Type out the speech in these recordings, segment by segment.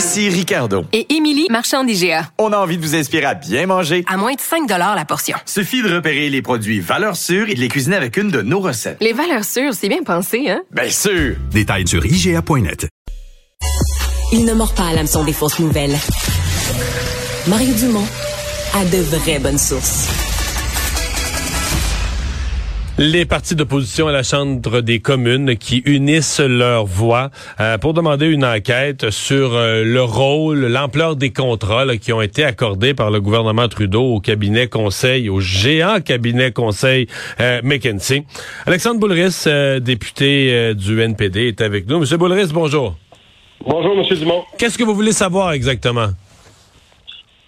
Ici Ricardo. Et Émilie, marchand d'IGA. On a envie de vous inspirer à bien manger. À moins de 5 la portion. Suffit de repérer les produits valeurs sûres et de les cuisiner avec une de nos recettes. Les valeurs sûres, c'est bien pensé, hein? Bien sûr! Détails sur IGA.net. Il ne mord pas à l'hameçon des fausses nouvelles. Mario Dumont a de vraies bonnes sources. Les partis d'opposition à la Chambre des communes qui unissent leurs voix euh, pour demander une enquête sur euh, le rôle, l'ampleur des contrats là, qui ont été accordés par le gouvernement Trudeau au cabinet conseil, au géant cabinet conseil euh, McKinsey. Alexandre Boulris, euh, député du NPD, est avec nous. Monsieur Boulris, bonjour. Bonjour, Monsieur Dumont. Qu'est-ce que vous voulez savoir exactement?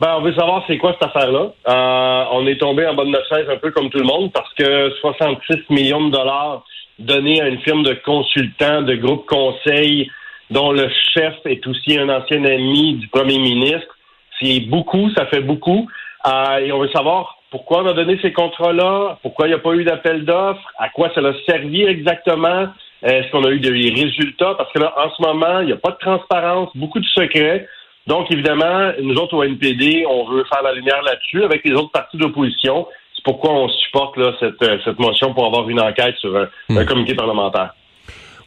Ben, on veut savoir c'est quoi cette affaire-là. Euh, on est tombé en bonne de chaise un peu comme tout le monde parce que 66 millions de dollars donnés à une firme de consultants de groupe conseil dont le chef est aussi un ancien ami du premier ministre, c'est beaucoup, ça fait beaucoup. Euh, et on veut savoir pourquoi on a donné ces contrats-là, pourquoi il n'y a pas eu d'appel d'offres, à quoi ça a servi exactement, est-ce qu'on a eu des résultats, parce que là, en ce moment, il n'y a pas de transparence, beaucoup de secrets. Donc, évidemment, nous autres au NPD, on veut faire la lumière là-dessus avec les autres partis d'opposition. C'est pourquoi on supporte là, cette, euh, cette motion pour avoir une enquête sur un, un comité parlementaire.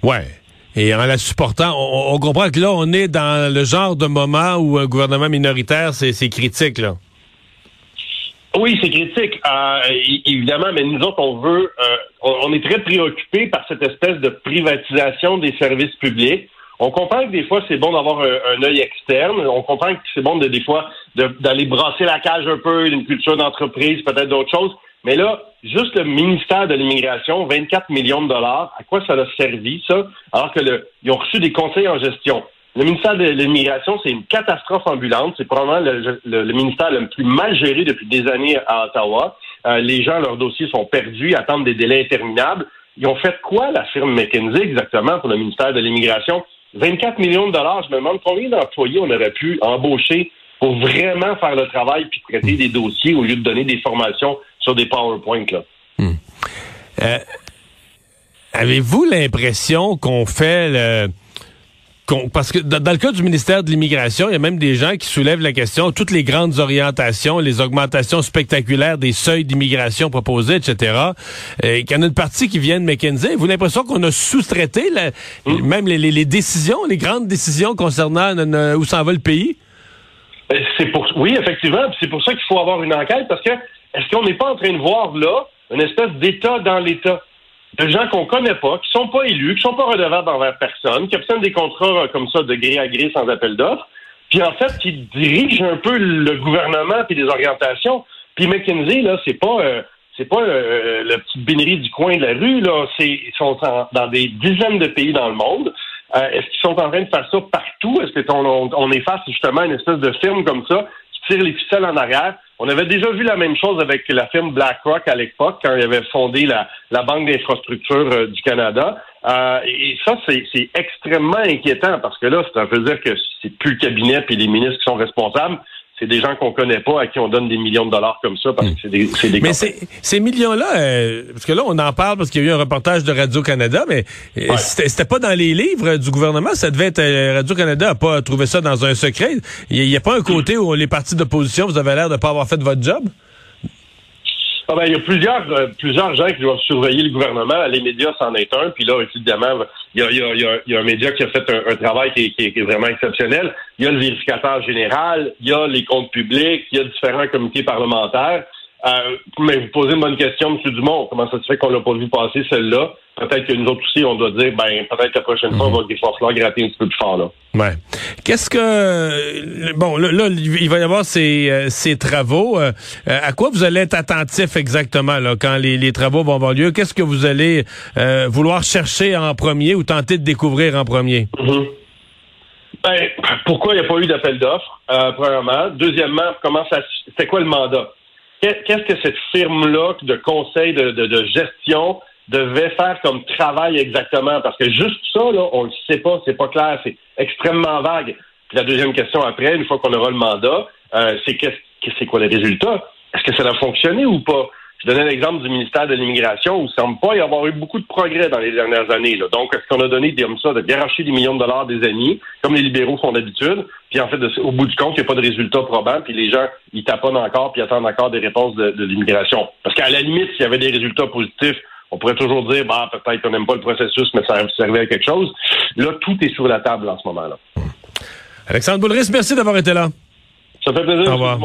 Ouais. Et en la supportant, on, on, comprend que là, on est dans le genre de moment où un gouvernement minoritaire, c'est critique, là. Oui, c'est critique, euh, évidemment, mais nous autres, on veut, euh, on est très préoccupés par cette espèce de privatisation des services publics. On comprend que des fois, c'est bon d'avoir un, œil externe. On comprend que c'est bon de, des fois d'aller brasser la cage un peu, d'une culture d'entreprise, peut-être d'autres choses. Mais là, juste le ministère de l'Immigration, 24 millions de dollars, à quoi ça a servi, ça? Alors que le, ils ont reçu des conseils en gestion. Le ministère de l'Immigration, c'est une catastrophe ambulante. C'est probablement le, le, ministère le plus mal géré depuis des années à Ottawa. Euh, les gens, leurs dossiers sont perdus, attendent des délais interminables. Ils ont fait quoi, la firme McKinsey, exactement, pour le ministère de l'Immigration? 24 millions de dollars, je me demande combien d'employés on aurait pu embaucher pour vraiment faire le travail puis traiter des dossiers au lieu de donner des formations sur des PowerPoint. Là. Hmm. Euh, avez-vous l'impression qu'on fait le parce que dans, le cas du ministère de l'Immigration, il y a même des gens qui soulèvent la question, toutes les grandes orientations, les augmentations spectaculaires des seuils d'immigration proposés, etc., euh, qu'il y en a une partie qui vient de McKinsey. Vous avez l'impression qu'on a sous-traité mmh. même les, décisions, les grandes décisions concernant où s'en va le pays? Euh, c'est pour oui, effectivement. C'est pour ça qu'il faut avoir une enquête, parce que est-ce qu'on n'est pas en train de voir là une espèce d'État dans l'État? De gens qu'on connaît pas, qui sont pas élus, qui sont pas redevables envers personne, qui obtiennent des contrats euh, comme ça de gré à gré sans appel d'offres, puis en fait qui dirigent un peu le gouvernement puis les orientations. Puis McKinsey là, c'est pas euh, c'est pas euh, la petite bénérie du coin de la rue là, c'est ils sont dans des dizaines de pays dans le monde. Est-ce qu'ils sont en train de faire ça partout? Est-ce qu'on on, on est face justement à une espèce de firme comme ça qui tire les ficelles en arrière? On avait déjà vu la même chose avec la firme BlackRock à l'époque, quand il avait fondé la, Banque d'infrastructure euh, du Canada. Euh, et ça, c'est extrêmement inquiétant parce que là, ça veut dire que c'est plus le cabinet et les ministres qui sont responsables, c'est des gens qu'on connaît pas à qui on donne des millions de dollars comme ça parce que c'est des, c'est des Mais ces millions-là, euh, parce que là on en parle parce qu'il y a eu un reportage de Radio Canada, mais euh, c'était pas dans les livres du gouvernement, ça devait être euh, Radio Canada a pas trouvé ça dans un secret. Il n'y a, pas un côté où les partis d'opposition vous avez l'air de pas avoir fait votre job? Ah ben, il y a plusieurs, euh, plusieurs gens qui doivent surveiller le gouvernement. Les médias, c'en est un. Puis là, évidemment, il y a, y, a, y a, un média qui a fait un, travail qui est, qui, est, vraiment exceptionnel. Il y a le vérificateur général, il y a les comptes publics, il y a différents comités parlementaires. Euh, mais vous posez une bonne question, M. Dumont. Comment ça se fait qu'on l'a pas vu passer celle-là? Peut-être que nous autres aussi, on doit dire, ben, peut-être que la prochaine fois, on va, il va gratter un petit peu plus fort, là. Ouais. Qu'est-ce que, bon, là, il va y avoir ces, euh, ces travaux. Euh, à quoi vous allez être attentif exactement, là, quand les, les travaux vont avoir lieu? Qu'est-ce que vous allez vouloir chercher en premier ou tenter de découvrir en premier? Mm-hmm. Ben, pourquoi il n'y a pas eu d'appel d'offres, premièrement. Deuxièmement, comment ça, c'était quoi le mandat? Qu'est- Qu'est-ce que cette firme-là de conseil de, de- gestion devait faire comme travail exactement? Parce que juste ça, là, on le sait pas, c'est pas clair, c'est extrêmement vague. Puis la deuxième question après, une fois qu'on aura le mandat, euh, c'est qu'est-ce que c'est quoi les résultats? Est-ce que ça a fonctionné ou pas? Je donnais l'exemple du ministère de l'Immigration où il ne semble pas y avoir eu beaucoup de progrès dans les dernières années. là. Donc, est-ce qu'on a donné comme ça, de garocher des millions de dollars des amis, comme les libéraux font d'habitude, puis en fait, au bout du compte, il n'y a pas de résultats probants, puis les gens, ils taponnent encore, puis attendent encore des réponses de, de l'immigration. Parce qu'à la limite, s'il y avait des résultats positifs, on pourrait toujours dire, bah, peut-être qu'on n'aime pas le processus, mais ça servait à quelque chose. Là, tout est sur la table en ce moment-là. Alexandre Boulris, merci d'avoir été là. Ça fait plaisir. Au revoir.